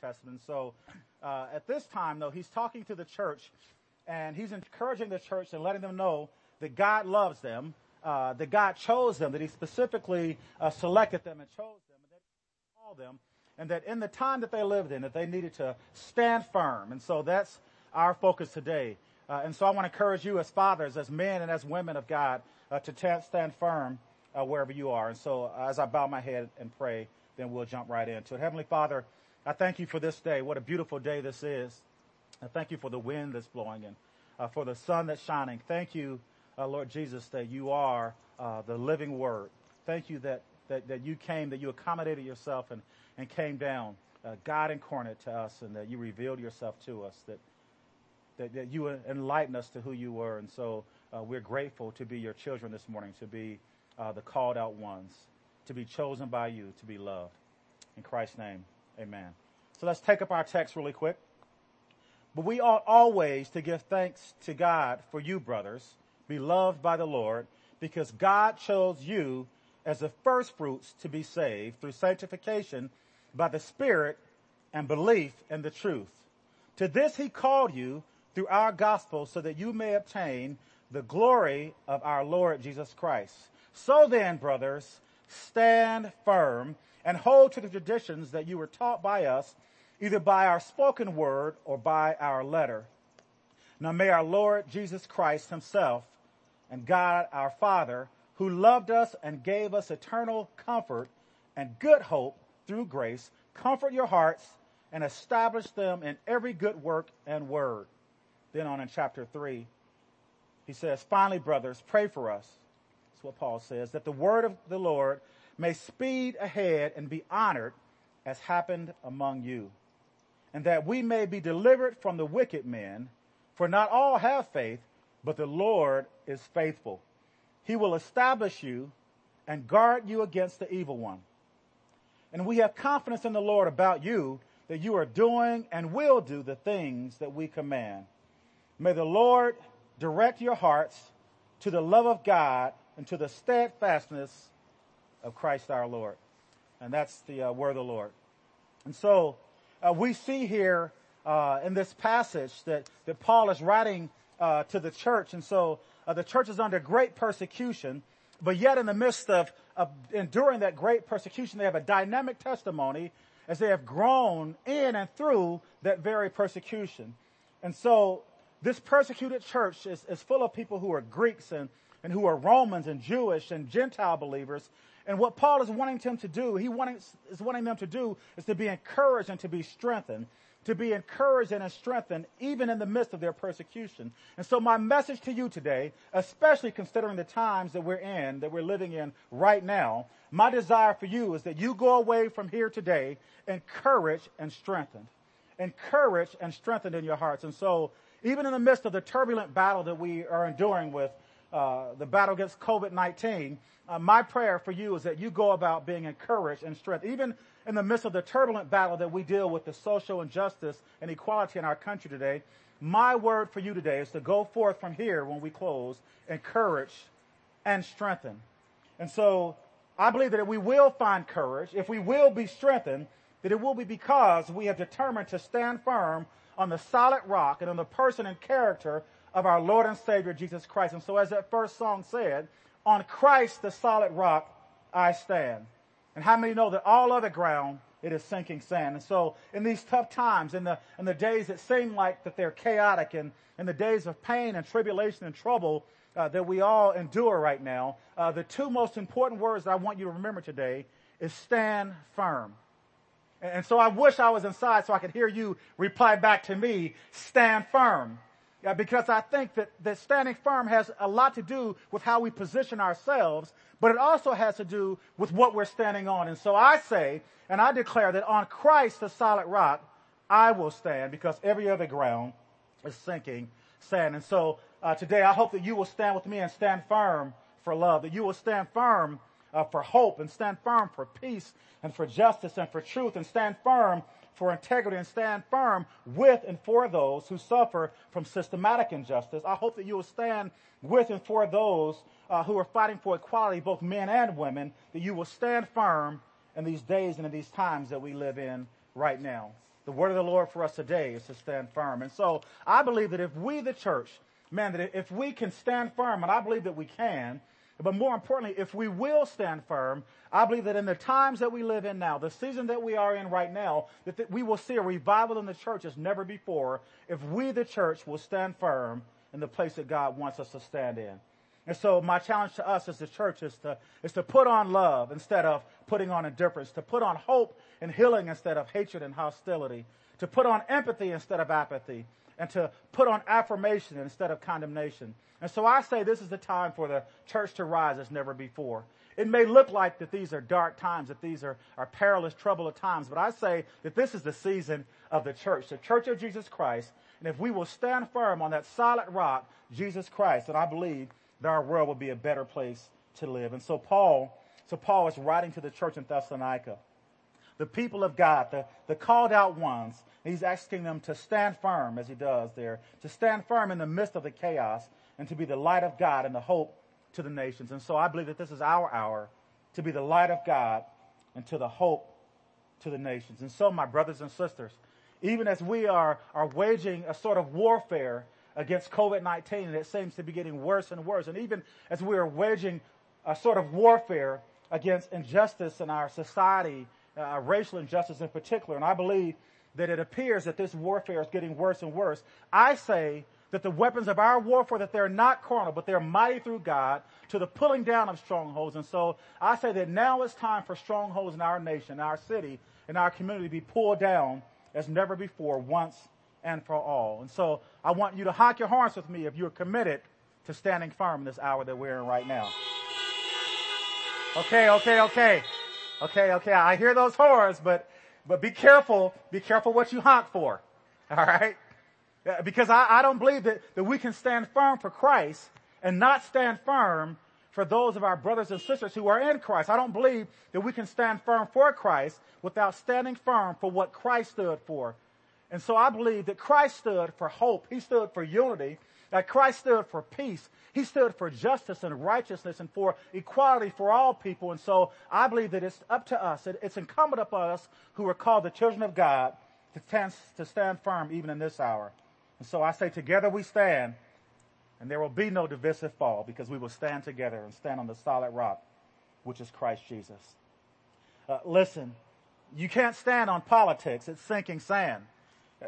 Testament. So uh, at this time, though, he's talking to the church and he's encouraging the church and letting them know that God loves them, uh, that God chose them, that he specifically uh, selected them and chose them, and that he called them, and that in the time that they lived in, that they needed to stand firm. And so that's our focus today. Uh, and so I want to encourage you as fathers, as men and as women of God, uh, to t- stand firm uh, wherever you are. And so as I bow my head and pray, then we'll jump right into it. Heavenly Father, I thank you for this day. What a beautiful day this is. I thank you for the wind that's blowing and uh, for the sun that's shining. Thank you, uh, Lord Jesus, that you are uh, the living word. Thank you that, that, that you came, that you accommodated yourself and, and came down, uh, God incarnate to us, and that you revealed yourself to us, that, that, that you enlightened us to who you were. And so uh, we're grateful to be your children this morning, to be uh, the called out ones to be chosen by you to be loved. In Christ's name, amen. So let's take up our text really quick. But we ought always to give thanks to God for you, brothers, beloved by the Lord, because God chose you as the first fruits to be saved through sanctification by the Spirit and belief in the truth. To this he called you through our gospel so that you may obtain the glory of our Lord Jesus Christ. So then, brothers, stand firm and hold to the traditions that you were taught by us, either by our spoken word or by our letter. Now may our Lord Jesus Christ himself and God our Father, who loved us and gave us eternal comfort and good hope through grace, comfort your hearts and establish them in every good work and word. Then on in chapter three, he says, finally, brothers, pray for us that's what Paul says, that the word of the Lord may speed ahead and be honored as happened among you. And that we may be delivered from the wicked men, for not all have faith, but the Lord is faithful. He will establish you and guard you against the evil one. And we have confidence in the Lord about you that you are doing and will do the things that we command. May the Lord direct your hearts to the love of God and to the steadfastness of Christ our Lord. And that's the uh, word of the Lord. And so uh, we see here uh, in this passage that, that Paul is writing uh, to the church. And so uh, the church is under great persecution, but yet in the midst of, of enduring that great persecution, they have a dynamic testimony as they have grown in and through that very persecution. And so this persecuted church is, is full of people who are Greeks and and who are Romans and Jewish and Gentile believers. And what Paul is wanting them to do, he wanting, is wanting them to do is to be encouraged and to be strengthened, to be encouraged and strengthened even in the midst of their persecution. And so my message to you today, especially considering the times that we're in, that we're living in right now, my desire for you is that you go away from here today encouraged and strengthened. Encouraged and strengthened in your hearts. And so even in the midst of the turbulent battle that we are enduring with uh, the battle against COVID-19, uh, my prayer for you is that you go about being encouraged and strengthened, even in the midst of the turbulent battle that we deal with the social injustice and equality in our country today. My word for you today is to go forth from here when we close, encouraged and strengthened. And so I believe that if we will find courage, if we will be strengthened, that it will be because we have determined to stand firm on the solid rock and on the person and character of our Lord and Savior Jesus Christ. And so as that first song said, on Christ the solid rock I stand. And how many know that all other ground it is sinking sand. And so in these tough times, in the, in the days that seem like that they're chaotic and in the days of pain and tribulation and trouble uh, that we all endure right now, uh, the two most important words that I want you to remember today is stand firm. And, and so I wish I was inside so I could hear you reply back to me, stand firm. Because I think that, that standing firm has a lot to do with how we position ourselves, but it also has to do with what we're standing on. And so I say, and I declare that on Christ, the solid rock, I will stand because every other ground is sinking sand. And so uh, today I hope that you will stand with me and stand firm for love, that you will stand firm uh, for hope and stand firm for peace and for justice and for truth and stand firm for integrity and stand firm with and for those who suffer from systematic injustice. I hope that you will stand with and for those uh, who are fighting for equality, both men and women, that you will stand firm in these days and in these times that we live in right now. the word of the Lord for us today is to stand firm. And so I believe that if we, the church, man, that if we can stand firm, and I believe that we can, but more importantly, if we will stand firm, I believe that in the times that we live in now, the season that we are in right now, that, we will see a revival in the church as never before if we, the church, will stand firm in the place that God wants us to stand in. And so my challenge to us as the church is to, is to put on love instead of putting on indifference, to put on hope and healing instead of hatred and hostility, to put on empathy instead of apathy, and to put on affirmation instead of condemnation. And so I say this is the time for the church to rise as never before. It may look like that these are dark times, that these are, are perilous, troubled times, but I say that this is the season of the church, the church of Jesus Christ. And if we will stand firm on that solid rock, Jesus Christ, then I believe that our world will be a better place to live. And so Paul, so Paul is writing to the church in Thessalonica the people of God, the, the called out ones. He's asking them to stand firm as he does there, to stand firm in the midst of the chaos and to be the light of God and the hope to the nations. And so I believe that this is our hour to be the light of God and to the hope to the nations. And so, my brothers and sisters, even as we are, are waging a sort of warfare against COVID-19 and it seems to be getting worse and worse, and even as we are waging a sort of warfare against injustice in our society uh, racial injustice in particular. And I believe that it appears that this warfare is getting worse and worse. I say that the weapons of our warfare, that they're not carnal, but they're mighty through God to the pulling down of strongholds. And so I say that now it's time for strongholds in our nation, our city, and our community to be pulled down as never before, once and for all. And so I want you to honk your horns with me if you're committed to standing firm in this hour that we're in right now. Okay, okay, okay. Okay, okay, I hear those horns, but, but be careful, be careful what you honk for. Alright? Because I, I don't believe that, that we can stand firm for Christ and not stand firm for those of our brothers and sisters who are in Christ. I don't believe that we can stand firm for Christ without standing firm for what Christ stood for. And so I believe that Christ stood for hope. He stood for unity. That Christ stood for peace. He stood for justice and righteousness and for equality for all people. And so I believe that it's up to us. It's incumbent upon us who are called the children of God to stand, to stand firm even in this hour. And so I say together we stand and there will be no divisive fall because we will stand together and stand on the solid rock, which is Christ Jesus. Uh, listen, you can't stand on politics. It's sinking sand.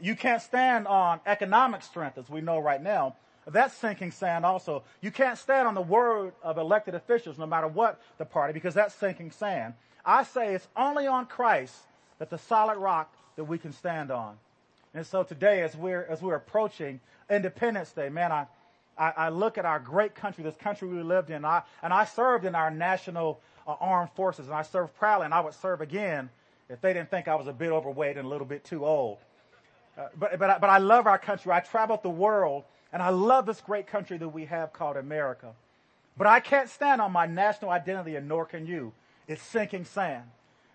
You can't stand on economic strength as we know right now. That's sinking sand also. You can't stand on the word of elected officials no matter what the party because that's sinking sand. I say it's only on Christ that the solid rock that we can stand on. And so today as we're, as we're approaching Independence Day, man, I, I, I look at our great country, this country we lived in, I, and I served in our national uh, armed forces and I served proudly and I would serve again if they didn't think I was a bit overweight and a little bit too old. Uh, but, but, but I love our country. I traveled the world and I love this great country that we have called America. But I can't stand on my national identity, and nor can you. It's sinking sand.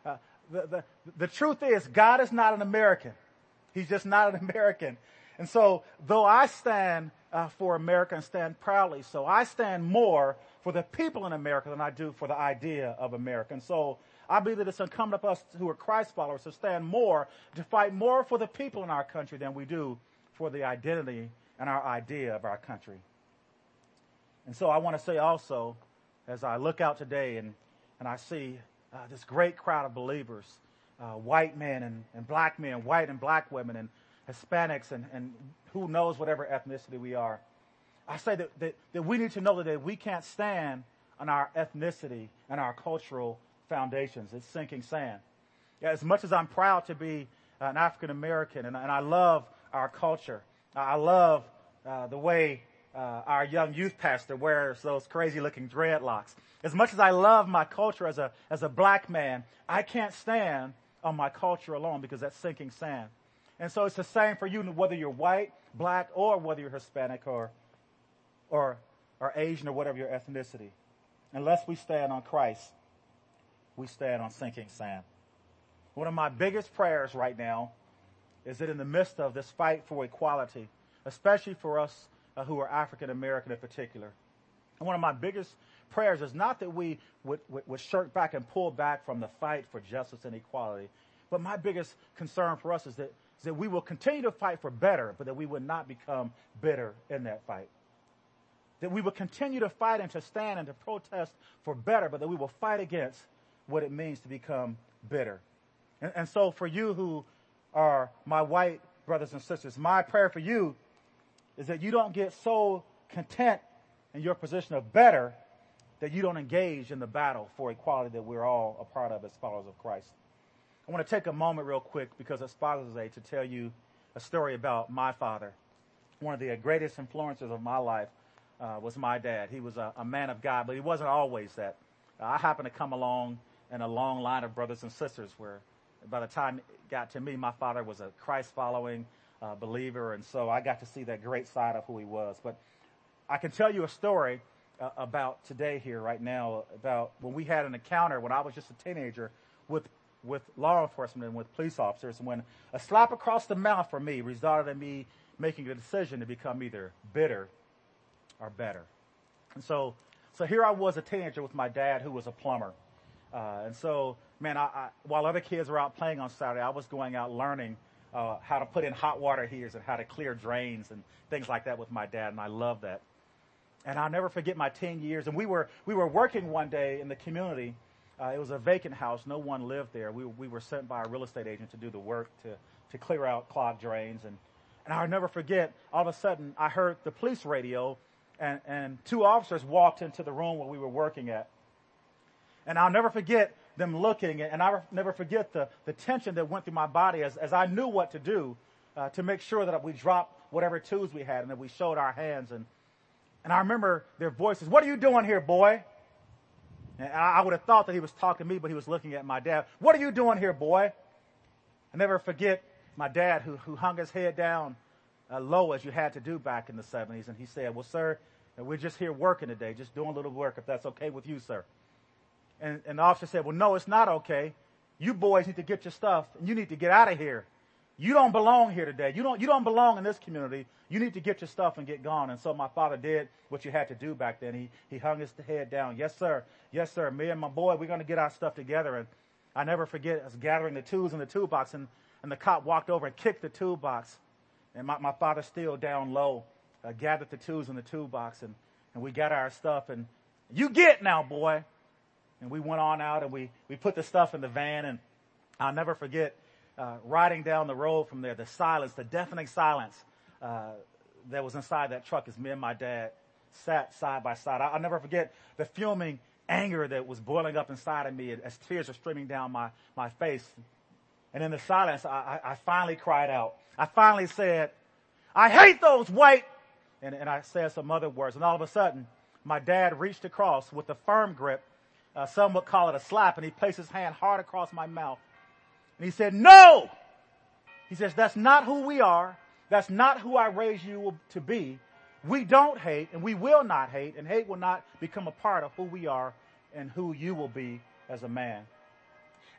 Uh, the, the, the truth is, God is not an American. He's just not an American. And so, though I stand uh, for America and stand proudly, so I stand more for the people in America than I do for the idea of America. And so, I believe that it's incumbent upon us who are Christ followers to stand more, to fight more for the people in our country than we do for the identity and our idea of our country. And so I want to say also, as I look out today and, and I see uh, this great crowd of believers, uh, white men and, and black men, white and black women, and Hispanics, and, and who knows whatever ethnicity we are. I say that, that, that we need to know that we can't stand on our ethnicity and our cultural foundations. It's sinking sand. Yeah, as much as I'm proud to be an African American and, and I love our culture, I love uh, the way uh, our young youth pastor wears those crazy looking dreadlocks. As much as I love my culture as a, as a black man, I can't stand on my culture alone because that's sinking sand. And so it's the same for you, whether you're white, black, or whether you're Hispanic or, or, or Asian or whatever your ethnicity. Unless we stand on Christ, we stand on sinking sand. One of my biggest prayers right now is that in the midst of this fight for equality, especially for us uh, who are African American in particular, and one of my biggest prayers is not that we would, would, would shirk back and pull back from the fight for justice and equality, But my biggest concern for us is that, is that we will continue to fight for better, but that we would not become bitter in that fight. That we will continue to fight and to stand and to protest for better, but that we will fight against what it means to become bitter. And, and so for you who are my white brothers and sisters, my prayer for you is that you don't get so content in your position of better that you don't engage in the battle for equality that we're all a part of as followers of Christ. I want to take a moment real quick because it's Father's Day to tell you a story about my father. One of the greatest influences of my life uh, was my dad. He was a, a, man of God, but he wasn't always that. Uh, I happened to come along in a long line of brothers and sisters where by the time it got to me, my father was a Christ following uh, believer, and so I got to see that great side of who he was. But I can tell you a story uh, about today here right now about when we had an encounter when I was just a teenager with with law enforcement and with police officers when a slap across the mouth for me resulted in me making a decision to become either bitter or better. And so so here I was a teenager with my dad who was a plumber. Uh, and so, man, I, I, while other kids were out playing on Saturday, I was going out learning uh, how to put in hot water heaters and how to clear drains and things like that with my dad, and I love that. And I'll never forget my 10 years. And we were, we were working one day in the community. Uh, it was a vacant house. No one lived there. We, we were sent by a real estate agent to do the work to, to clear out clogged drains. And, and I'll never forget, all of a sudden, I heard the police radio, and, and two officers walked into the room where we were working at. And I'll never forget them looking, and I'll never forget the, the tension that went through my body as, as I knew what to do uh, to make sure that we dropped whatever tools we had and that we showed our hands. And and I remember their voices, What are you doing here, boy? And I would have thought that he was talking to me, but he was looking at my dad. What are you doing here, boy? I never forget my dad who, who hung his head down uh, low as you had to do back in the 70s. And he said, Well, sir, we're just here working today, just doing a little work if that's okay with you, sir. And, and the officer said, Well, no, it's not okay. You boys need to get your stuff and you need to get out of here. You don't belong here today. You don't, you don't belong in this community. You need to get your stuff and get gone. And so my father did what you had to do back then. He, he hung his head down. Yes, sir. Yes, sir. Me and my boy, we're going to get our stuff together. And I never forget us gathering the tools in the toolbox and, and the cop walked over and kicked the toolbox. And my, my father still down low, uh, gathered the tools in the toolbox and, and we got our stuff and you get now, boy. And we went on out and we, we put the stuff in the van and I'll never forget uh, riding down the road from there, the silence, the deafening silence uh, that was inside that truck as me and my dad sat side by side. I, will never forget the fuming anger that was boiling up inside of me as tears were streaming down my, my face. And in the silence, I, I, I finally cried out. I finally said, I hate those white, and, and I said some other words. And all of a sudden, my dad reached across with a firm grip. Uh, some would call it a slap, and he placed his hand hard across my mouth and he said, no! He says, that's not who we are. That's not who I raised you to be. We don't hate and we will not hate and hate will not become a part of who we are and who you will be as a man.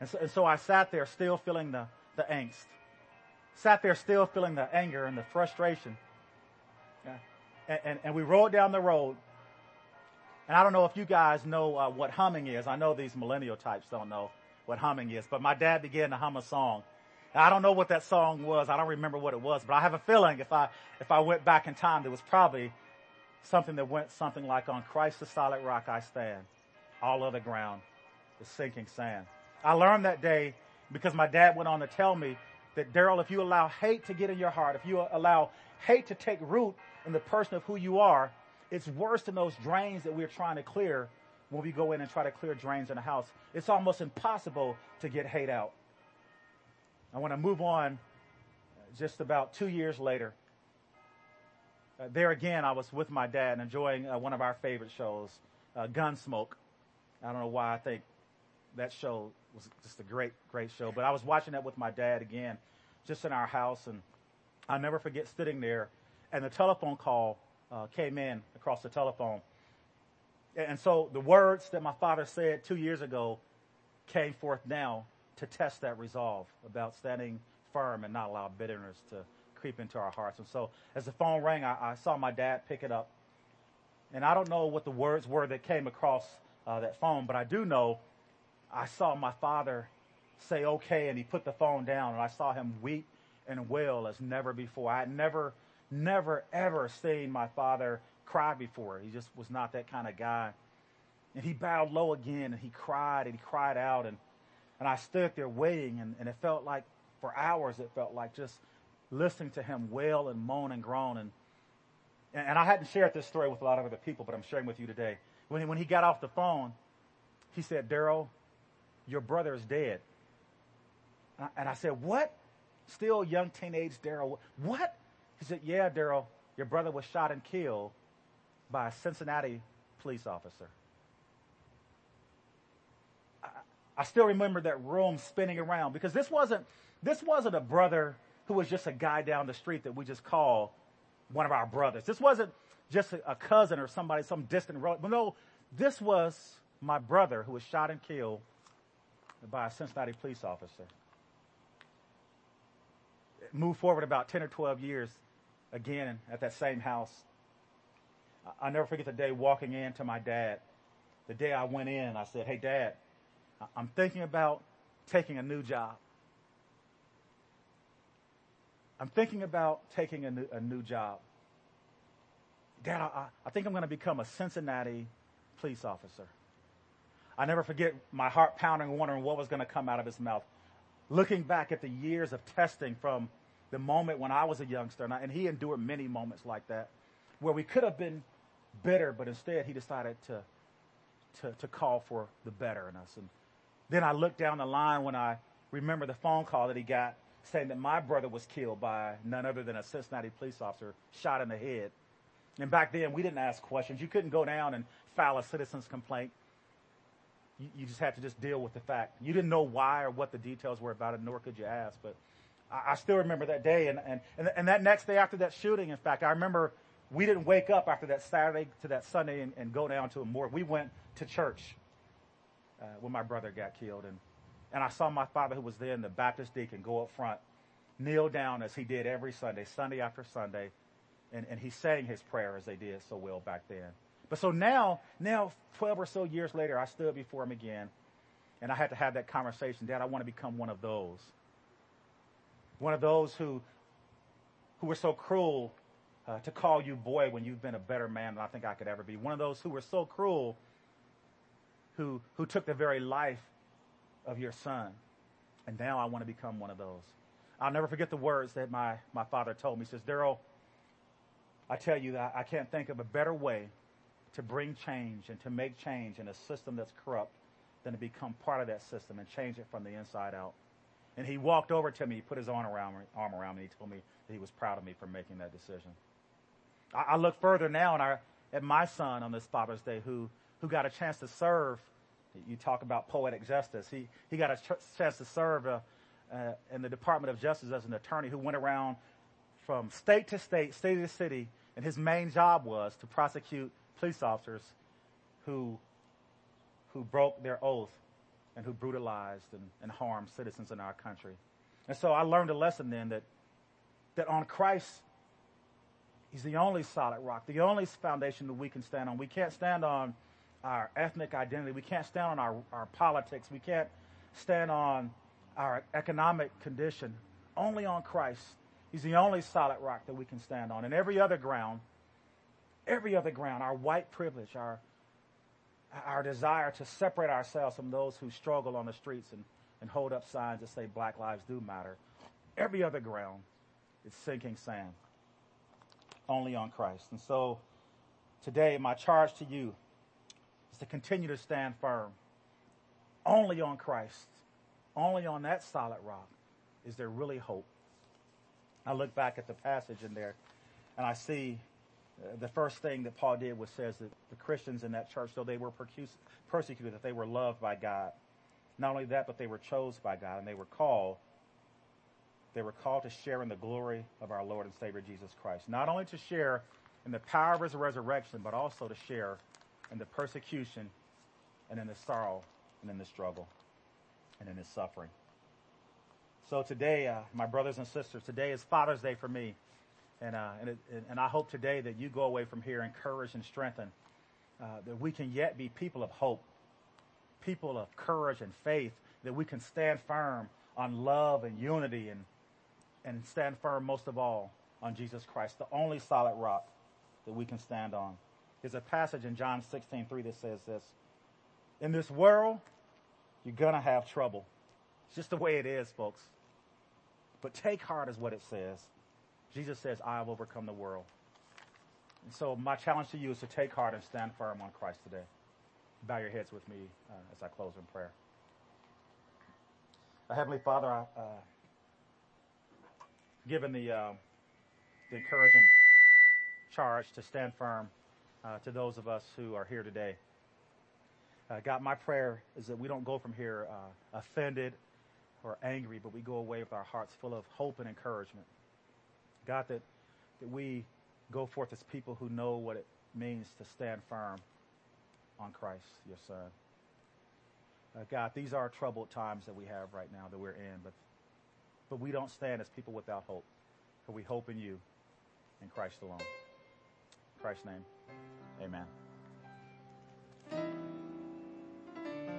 And so, and so I sat there still feeling the, the angst. Sat there still feeling the anger and the frustration. Yeah. And, and, and, we rode down the road. And I don't know if you guys know uh, what humming is. I know these millennial types don't know what humming is. But my dad began to hum a song. I don't know what that song was. I don't remember what it was, but I have a feeling if I, if I went back in time, there was probably something that went something like on Christ the solid rock I stand. All other ground is sinking sand. I learned that day because my dad went on to tell me that Daryl, if you allow hate to get in your heart, if you allow hate to take root in the person of who you are, it's worse than those drains that we're trying to clear when we go in and try to clear drains in a house. It's almost impossible to get hate out. I want to move on just about two years later. Uh, there again, I was with my dad enjoying uh, one of our favorite shows, uh, Gunsmoke. I don't know why I think that show was just a great, great show, but I was watching that with my dad again, just in our house, and I'll never forget sitting there, and the telephone call uh, came in across the telephone, and so the words that my father said two years ago came forth now to test that resolve about standing firm and not allow bitterness to creep into our hearts. And so as the phone rang, I, I saw my dad pick it up. And I don't know what the words were that came across uh, that phone, but I do know I saw my father say okay, and he put the phone down, and I saw him weep and wail as never before. I had never, never, ever seen my father cry before. He just was not that kind of guy. And he bowed low again, and he cried, and he cried out, and, and I stood there waiting, and, and it felt like, for hours, it felt like just listening to him wail and moan and groan. And, and I hadn't shared this story with a lot of other people, but I'm sharing with you today. When he, when he got off the phone, he said, Daryl, your brother is dead. And I, and I said, what? Still young teenage Daryl. What? He said, yeah, Daryl, your brother was shot and killed by a Cincinnati police officer. I, I still remember that room spinning around because this wasn't, this wasn't a brother who was just a guy down the street that we just call one of our brothers. This wasn't just a, a cousin or somebody, some distant relative. No, this was my brother who was shot and killed by a Cincinnati police officer. Move forward about 10 or 12 years again at that same house. I never forget the day walking in to my dad. The day I went in, I said, Hey, dad, I'm thinking about taking a new job. I'm thinking about taking a new, a new job. Dad, I, I think I'm going to become a Cincinnati police officer. I never forget my heart pounding, wondering what was going to come out of his mouth. Looking back at the years of testing from the moment when I was a youngster, and, I, and he endured many moments like that, where we could have been bitter, but instead he decided to, to, to call for the better in us. And then I looked down the line when I remember the phone call that he got saying that my brother was killed by none other than a Cincinnati police officer shot in the head. And back then, we didn't ask questions. You couldn't go down and file a citizen's complaint. You, you, just had to just deal with the fact. You didn't know why or what the details were about it, nor could you ask. But I, I still remember that day. And, and, and, and, that next day after that shooting, in fact, I remember we didn't wake up after that Saturday to that Sunday and, and go down to a morgue. We went to church uh, when my brother got killed. And and I saw my father, who was then the Baptist deacon, go up front, kneel down as he did every Sunday, Sunday after Sunday, and, and he sang his prayer as they did so well back then. But so now, now 12 or so years later, I stood before him again, and I had to have that conversation. Dad, I want to become one of those. One of those who, who were so cruel uh, to call you boy when you've been a better man than I think I could ever be. One of those who were so cruel who, who took the very life of your son. And now I want to become one of those. I'll never forget the words that my, my father told me. He says, Daryl, I tell you that I can't think of a better way to bring change and to make change in a system that's corrupt than to become part of that system and change it from the inside out. And he walked over to me, he put his arm around me, arm around me, he told me that he was proud of me for making that decision. I, I look further now and I, at my son on this Father's Day who, who got a chance to serve you talk about poetic justice. He, he got a chance to serve uh, uh, in the Department of Justice as an attorney who went around from state to state, city to city, and his main job was to prosecute police officers who, who broke their oath and who brutalized and, and harmed citizens in our country. And so I learned a lesson then that, that on Christ, He's the only solid rock, the only foundation that we can stand on. We can't stand on our ethnic identity. We can't stand on our, our politics. We can't stand on our economic condition. Only on Christ. He's the only solid rock that we can stand on. And every other ground, every other ground, our white privilege, our, our desire to separate ourselves from those who struggle on the streets and, and hold up signs that say black lives do matter, every other ground is sinking sand. Only on Christ. And so today, my charge to you is to continue to stand firm. Only on Christ, only on that solid rock is there really hope. I look back at the passage in there and I see the first thing that Paul did was says that the Christians in that church, though they were persecuted, that they were loved by God. Not only that, but they were chosen by God and they were called. They were called to share in the glory of our Lord and Savior Jesus Christ. Not only to share in the power of his resurrection, but also to share in the persecution and in the sorrow and in the struggle and in the suffering. So today, uh, my brothers and sisters, today is Father's Day for me. And, uh, and, it, and, I hope today that you go away from here encouraged and strengthened, uh, that we can yet be people of hope, people of courage and faith, that we can stand firm on love and unity and, and stand firm most of all on Jesus Christ, the only solid rock that we can stand on. There's a passage in John 16, 3 that says this. In this world, you're gonna have trouble. It's just the way it is, folks. But take heart is what it says. Jesus says, I have overcome the world. And so my challenge to you is to take heart and stand firm on Christ today. Bow your heads with me uh, as I close in prayer. Uh, Heavenly Father, I, uh, given the, uh, the encouraging charge to stand firm uh, to those of us who are here today, uh, God, my prayer is that we don't go from here offended or angry, but we go away with our hearts full of hope and encouragement. God, that, that we go forth as people who know what it means to stand firm on Christ, your Son. Uh, God, these are troubled times that we have right now that we're in, but, but we don't stand as people without hope, for we hope in you, in Christ alone. In Christ's name, amen.